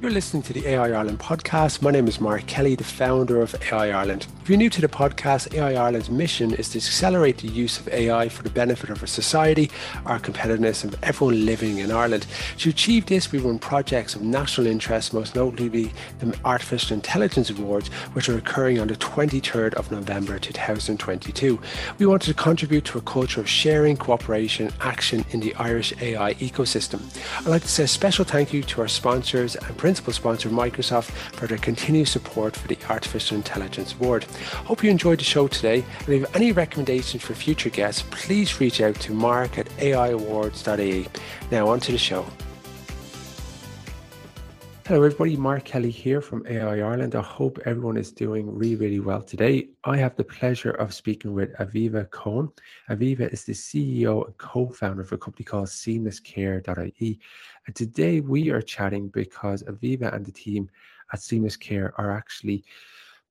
You're listening to the AI Ireland podcast. My name is Mark Kelly, the founder of AI Ireland. If you're new to the podcast, AI Ireland's mission is to accelerate the use of AI for the benefit of our society, our competitiveness, and everyone living in Ireland. To achieve this, we run projects of national interest, most notably the Artificial Intelligence Awards, which are occurring on the 23rd of November 2022. We wanted to contribute to a culture of sharing, cooperation, action in the Irish AI ecosystem. I'd like to say a special thank you to our sponsors and principal sponsor Microsoft for their continued support for the Artificial Intelligence Award. Hope you enjoyed the show today, and if you have any recommendations for future guests, please reach out to mark at aiawards.ie. Now on to the show. Hello, everybody. Mark Kelly here from AI Ireland. I hope everyone is doing really, really well today. I have the pleasure of speaking with Aviva Cohen. Aviva is the CEO and co founder of a company called SeamlessCare.ie. And today we are chatting because Aviva and the team at Seamless Care are actually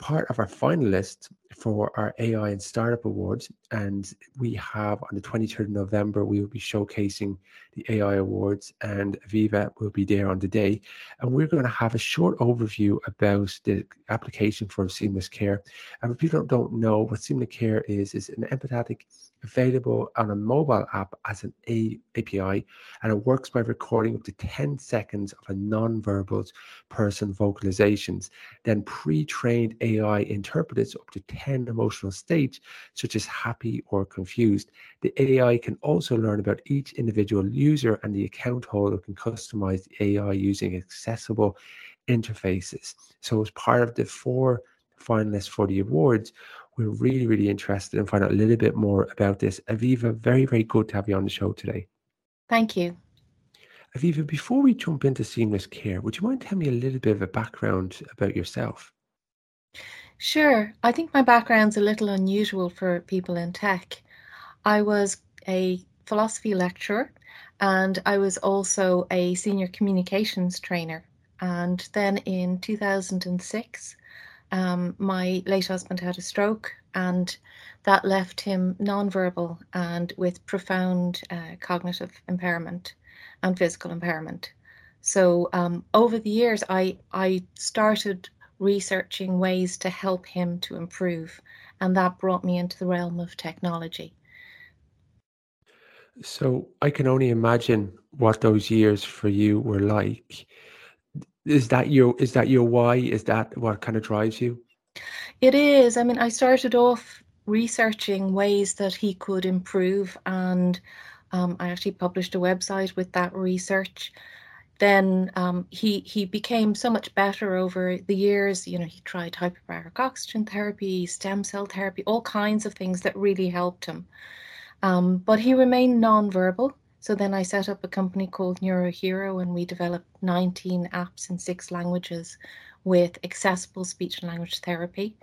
part of our finalists for our AI and Startup Awards. And we have on the 23rd of November, we will be showcasing the AI Awards, and Aviva will be there on the day. And we're going to have a short overview about the application for Seamless Care. And for people don't know what Seamless Care is, is an empathetic available on a mobile app as an a- API, and it works by recording up to 10 seconds of a non-verbal person vocalizations. Then pre-trained AI interprets up to 10 emotional states, such as happy or confused. The AI can also learn about each individual user, and the account holder can customize the AI using accessible interfaces. So, as part of the four finalists for the awards, we're really, really interested in finding out a little bit more about this. Aviva, very, very good to have you on the show today. Thank you. Aviva, before we jump into seamless care, would you mind telling me a little bit of a background about yourself? Sure. I think my background's a little unusual for people in tech. I was a philosophy lecturer and I was also a senior communications trainer. And then in 2006, um, my late husband had a stroke, and that left him nonverbal and with profound uh, cognitive impairment and physical impairment. So um, over the years, I I started researching ways to help him to improve, and that brought me into the realm of technology. So I can only imagine what those years for you were like is that your is that your why? Is that what kind of drives you? It is. I mean, I started off researching ways that he could improve, and um, I actually published a website with that research. Then um, he he became so much better over the years. You know, he tried hyperbaric oxygen therapy, stem cell therapy, all kinds of things that really helped him. Um, but he remained nonverbal. So then I set up a company called NeuroHero and we developed 19 apps in six languages with accessible speech and language therapy.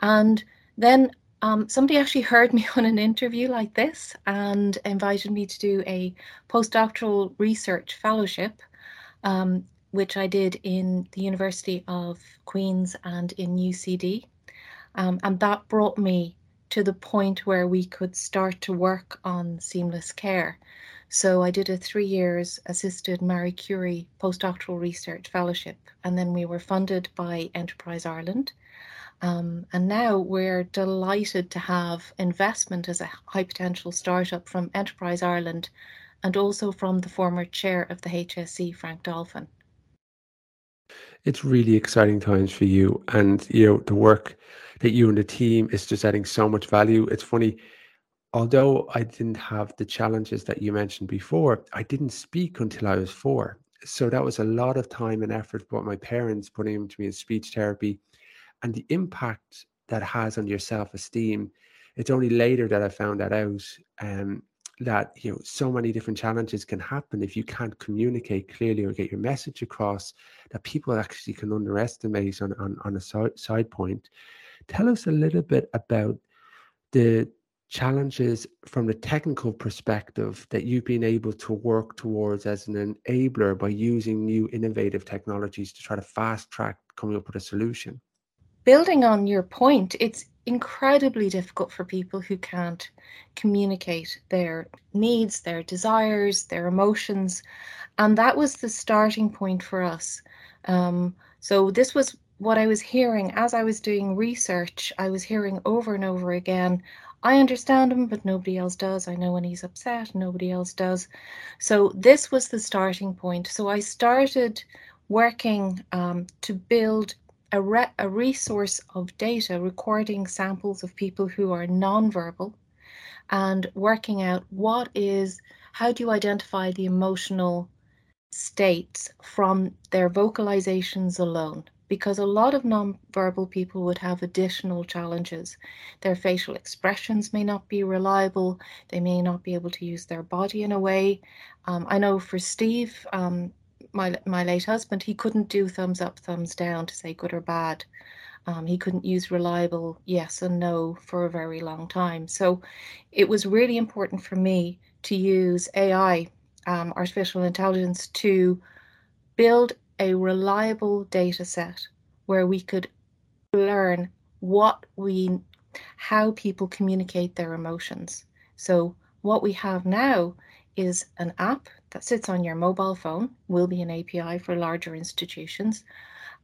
And then um, somebody actually heard me on an interview like this and invited me to do a postdoctoral research fellowship, um, which I did in the University of Queen's and in UCD. Um, and that brought me to the point where we could start to work on seamless care. So I did a three years assisted Marie Curie postdoctoral research fellowship, and then we were funded by Enterprise Ireland. Um, and now we're delighted to have investment as a high potential startup from Enterprise Ireland and also from the former chair of the HSE, Frank Dolphin. It's really exciting times for you, and you know the work that you and the team is just adding so much value. It's funny although I didn't have the challenges that you mentioned before, I didn't speak until I was four. So that was a lot of time and effort by my parents putting to me in speech therapy and the impact that has on your self-esteem. It's only later that I found that out. Um, that you know so many different challenges can happen if you can't communicate clearly or get your message across that people actually can underestimate on, on, on a side, side point tell us a little bit about the challenges from the technical perspective that you've been able to work towards as an enabler by using new innovative technologies to try to fast track coming up with a solution? Building on your point, it's incredibly difficult for people who can't communicate their needs, their desires, their emotions. And that was the starting point for us. Um, so this was what I was hearing as I was doing research. I was hearing over and over again. I understand him, but nobody else does. I know when he's upset, nobody else does. So this was the starting point. So I started working um, to build a, re- a resource of data recording samples of people who are nonverbal and working out what is, how do you identify the emotional states from their vocalizations alone? Because a lot of nonverbal people would have additional challenges. Their facial expressions may not be reliable. They may not be able to use their body in a way. Um, I know for Steve, um, my my late husband, he couldn't do thumbs up, thumbs down to say good or bad. Um, he couldn't use reliable yes and no for a very long time. So it was really important for me to use AI, um, artificial intelligence, to build a reliable data set where we could learn what we how people communicate their emotions. So what we have now is an app that sits on your mobile phone, will be an API for larger institutions,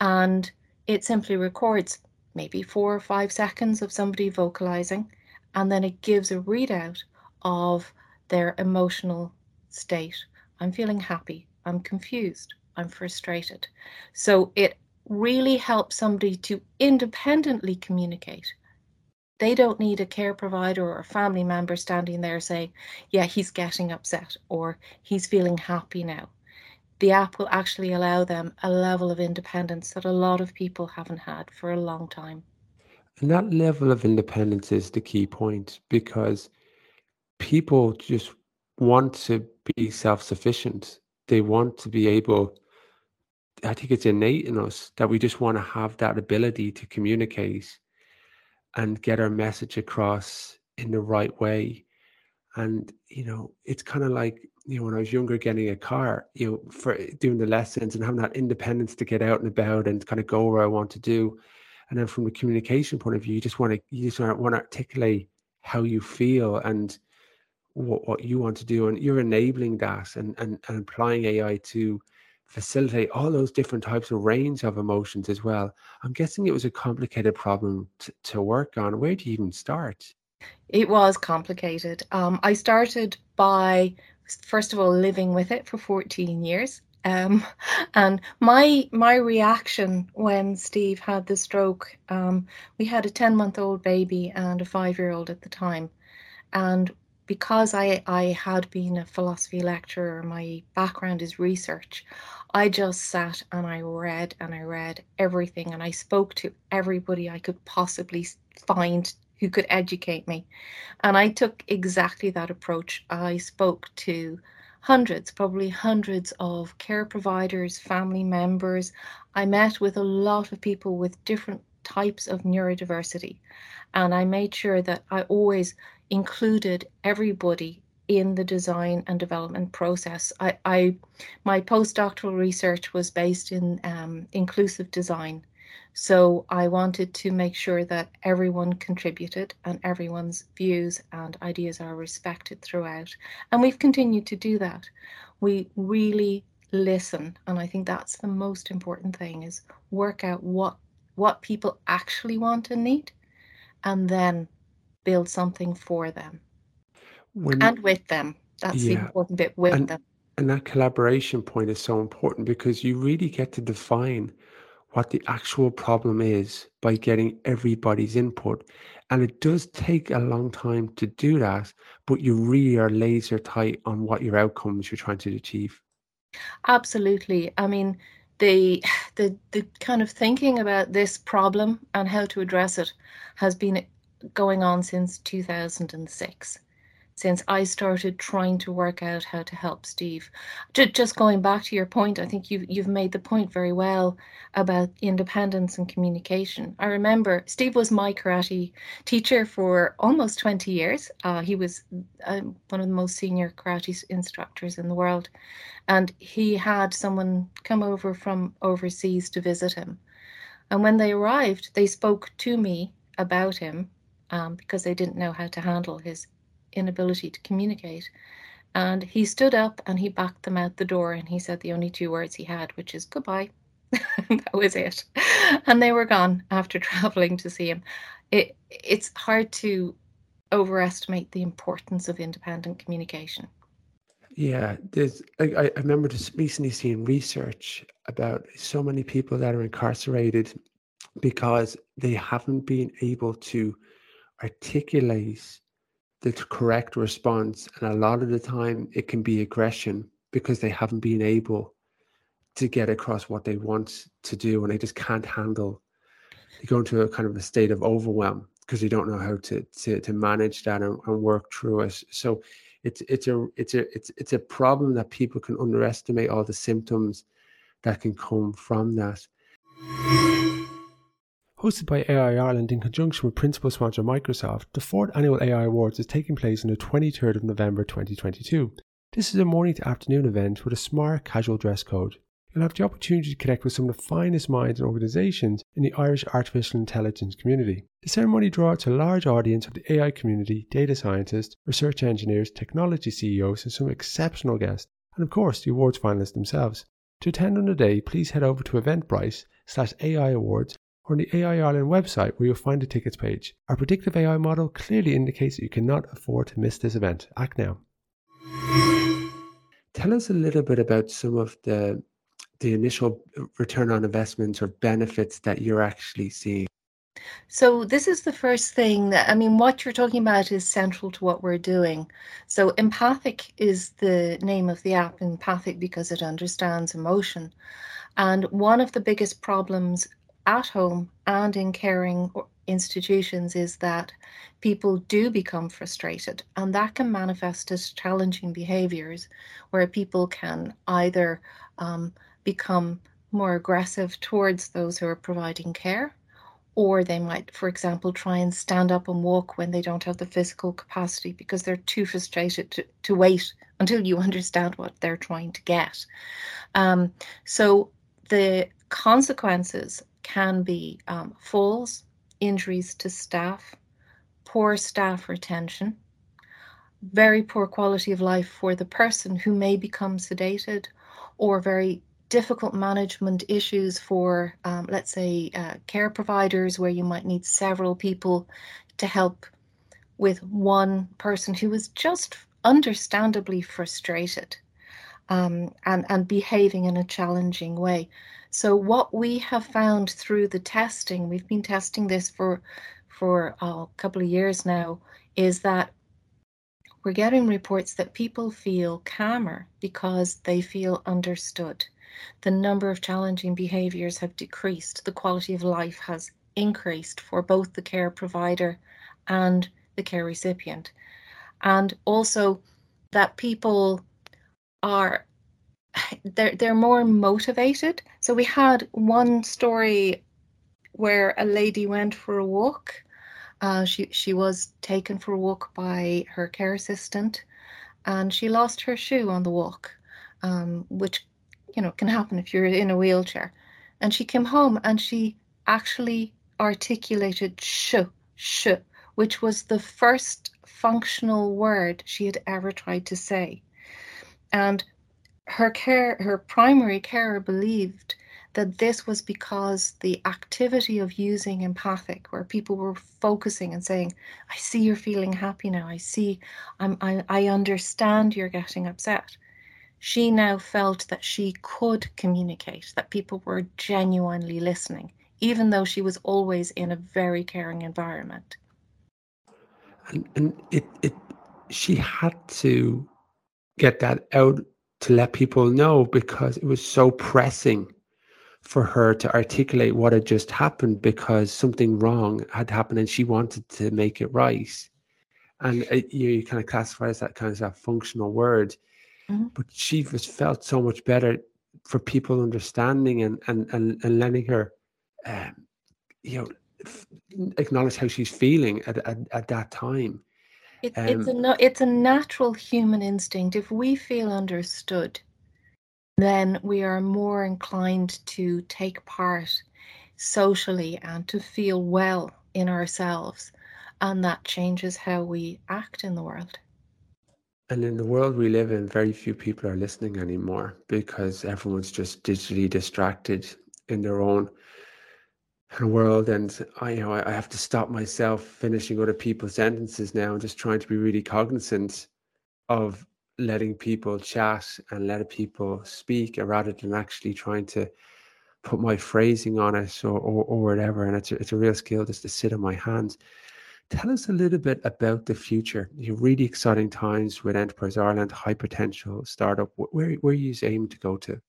and it simply records maybe four or five seconds of somebody vocalizing, and then it gives a readout of their emotional state. I'm feeling happy, I'm confused, I'm frustrated. So it really helps somebody to independently communicate they don't need a care provider or a family member standing there saying, yeah, he's getting upset or he's feeling happy now. The app will actually allow them a level of independence that a lot of people haven't had for a long time. And that level of independence is the key point because people just want to be self sufficient. They want to be able, I think it's innate in us that we just want to have that ability to communicate and get our message across in the right way. And, you know, it's kind of like, you know, when I was younger, getting a car, you know, for doing the lessons and having that independence to get out and about and kind of go where I want to do. And then from the communication point of view, you just want to, you just want to articulate how you feel and what, what you want to do. And you're enabling that and, and, and applying AI to facilitate all those different types of range of emotions as well. I'm guessing it was a complicated problem to, to work on. Where do you even start? It was complicated. Um, I started by, first of all, living with it for 14 years. Um, and my my reaction when Steve had the stroke, um, we had a 10 month old baby and a five year old at the time. And because I, I had been a philosophy lecturer, my background is research, I just sat and I read and I read everything and I spoke to everybody I could possibly find who could educate me. And I took exactly that approach. I spoke to hundreds, probably hundreds of care providers, family members. I met with a lot of people with different types of neurodiversity. And I made sure that I always included everybody in the design and development process. I, I my postdoctoral research was based in um, inclusive design, so I wanted to make sure that everyone contributed and everyone's views and ideas are respected throughout. And we've continued to do that. We really listen, and I think that's the most important thing: is work out what what people actually want and need, and then build something for them when, and with them. That's yeah, the important bit with and, them. And that collaboration point is so important because you really get to define what the actual problem is by getting everybody's input. And it does take a long time to do that, but you really are laser tight on what your outcomes you're trying to achieve. Absolutely. I mean, the the the kind of thinking about this problem and how to address it has been going on since 2006 since I started trying to work out how to help Steve. Just going back to your point, I think you've you've made the point very well about independence and communication. I remember Steve was my karate teacher for almost 20 years. Uh, he was uh, one of the most senior karate instructors in the world, and he had someone come over from overseas to visit him. And when they arrived, they spoke to me about him um, because they didn't know how to handle his inability to communicate. And he stood up and he backed them out the door and he said the only two words he had, which is goodbye. that was it. And they were gone after traveling to see him. It, it's hard to overestimate the importance of independent communication. Yeah, there's. I, I remember just recently seeing research about so many people that are incarcerated because they haven't been able to articulate the correct response, and a lot of the time it can be aggression because they haven't been able to get across what they want to do, and they just can't handle. They go into a kind of a state of overwhelm because they don't know how to to, to manage that and, and work through it. So it's it's a it's a it's it's a problem that people can underestimate all the symptoms that can come from that. Hosted by AI Ireland in conjunction with principal sponsor Microsoft, the fourth annual AI Awards is taking place on the 23rd of November 2022. This is a morning to afternoon event with a smart casual dress code. You'll have the opportunity to connect with some of the finest minds and organisations in the Irish artificial intelligence community. The ceremony draws a large audience of the AI community, data scientists, research engineers, technology CEOs, and some exceptional guests, and of course the awards finalists themselves. To attend on the day, please head over to Eventbrite slash AI Awards or on the AI Ireland website where you'll find the tickets page. Our predictive AI model clearly indicates that you cannot afford to miss this event. Act now. Tell us a little bit about some of the the initial return on investments or benefits that you're actually seeing. So this is the first thing that I mean what you're talking about is central to what we're doing. So empathic is the name of the app empathic because it understands emotion. And one of the biggest problems at home and in caring institutions is that people do become frustrated and that can manifest as challenging behaviors where people can either um, become more aggressive towards those who are providing care or they might for example try and stand up and walk when they don't have the physical capacity because they're too frustrated to, to wait until you understand what they're trying to get. Um, so the consequences can be um, falls, injuries to staff, poor staff retention, very poor quality of life for the person who may become sedated, or very difficult management issues for, um, let's say, uh, care providers where you might need several people to help with one person who is just understandably frustrated um, and, and behaving in a challenging way. So what we have found through the testing, we've been testing this for for a couple of years now, is that we're getting reports that people feel calmer because they feel understood. The number of challenging behaviors have decreased. The quality of life has increased for both the care provider and the care recipient. And also that people are they're they're more motivated. So we had one story where a lady went for a walk. Uh, she she was taken for a walk by her care assistant, and she lost her shoe on the walk, um, which you know can happen if you're in a wheelchair. And she came home and she actually articulated sh sh, which was the first functional word she had ever tried to say. And her care her primary carer believed that this was because the activity of using empathic where people were focusing and saying i see you're feeling happy now. I see i'm i, I understand you're getting upset. She now felt that she could communicate that people were genuinely listening even though she was always in a very caring environment. And, and it it she had to get that out to let people know because it was so pressing for her to articulate what had just happened because something wrong had happened and she wanted to make it right. And it, you, you, kind of classify as that kind of that functional word. Mm-hmm. But she was felt so much better for people understanding and and and, and letting her, um, you know, f- acknowledge how she's feeling at, at, at that time. It, um, it's a it's a natural human instinct. If we feel understood, then we are more inclined to take part socially and to feel well in ourselves, and that changes how we act in the world. And in the world we live in, very few people are listening anymore because everyone's just digitally distracted. in their own world and I you know I have to stop myself finishing other people's sentences now and just trying to be really cognizant of letting people chat and letting people speak rather than actually trying to put my phrasing on it or, or, or whatever. And it's a, it's a real skill just to sit on my hands tell us a little bit about the future. You really exciting times with enterprise ireland high potential startup where, where are you aiming to go to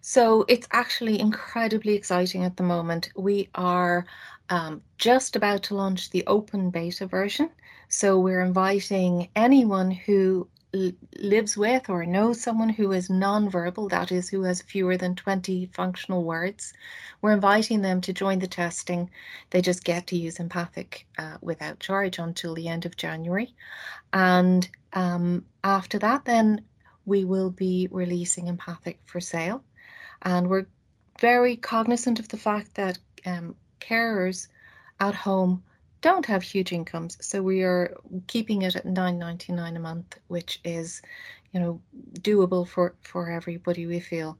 so it's actually incredibly exciting at the moment. We are um, just about to launch the open beta version. So we're inviting anyone who lives with or knows someone who is non-verbal, that is, who has fewer than 20 functional words. We're inviting them to join the testing. They just get to use Empathic uh, without charge until the end of January. And um, after that, then we will be releasing Empathic for sale. And we're very cognizant of the fact that um, carers at home don't have huge incomes. So we are keeping it at 9.99 a month, which is, you know, doable for, for everybody, we feel.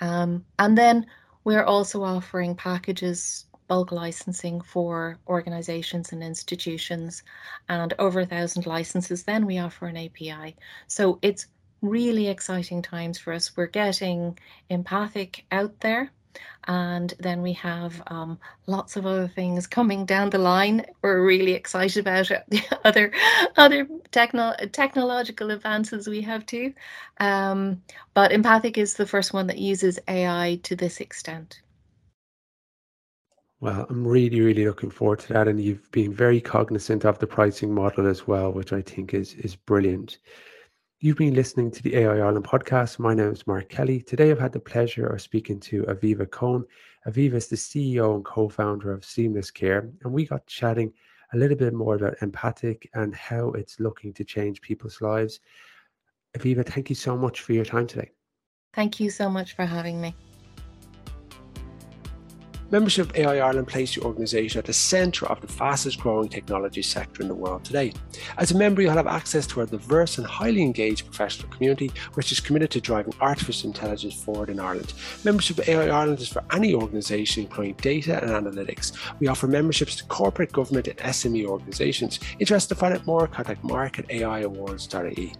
Um, and then we're also offering packages bulk licensing for organizations and institutions and over a thousand licenses then we offer an api so it's really exciting times for us. We're getting empathic out there. And then we have um, lots of other things coming down the line. We're really excited about it. other other techno- technological advances we have too. Um, but Empathic is the first one that uses AI to this extent. Well, I'm really, really looking forward to that. And you've been very cognizant of the pricing model as well, which I think is is brilliant. You've been listening to the AI Ireland podcast. My name is Mark Kelly. Today I've had the pleasure of speaking to Aviva Cohen. Aviva is the CEO and co founder of Seamless Care, and we got chatting a little bit more about empathic and how it's looking to change people's lives. Aviva, thank you so much for your time today. Thank you so much for having me. Membership of AI Ireland placed your organisation at the centre of the fastest growing technology sector in the world today. As a member, you'll have access to our diverse and highly engaged professional community, which is committed to driving artificial intelligence forward in Ireland. Membership of AI Ireland is for any organisation employing data and analytics. We offer memberships to corporate, government, and SME organisations. Interested to find out more? Contact mark at aiawards.ie.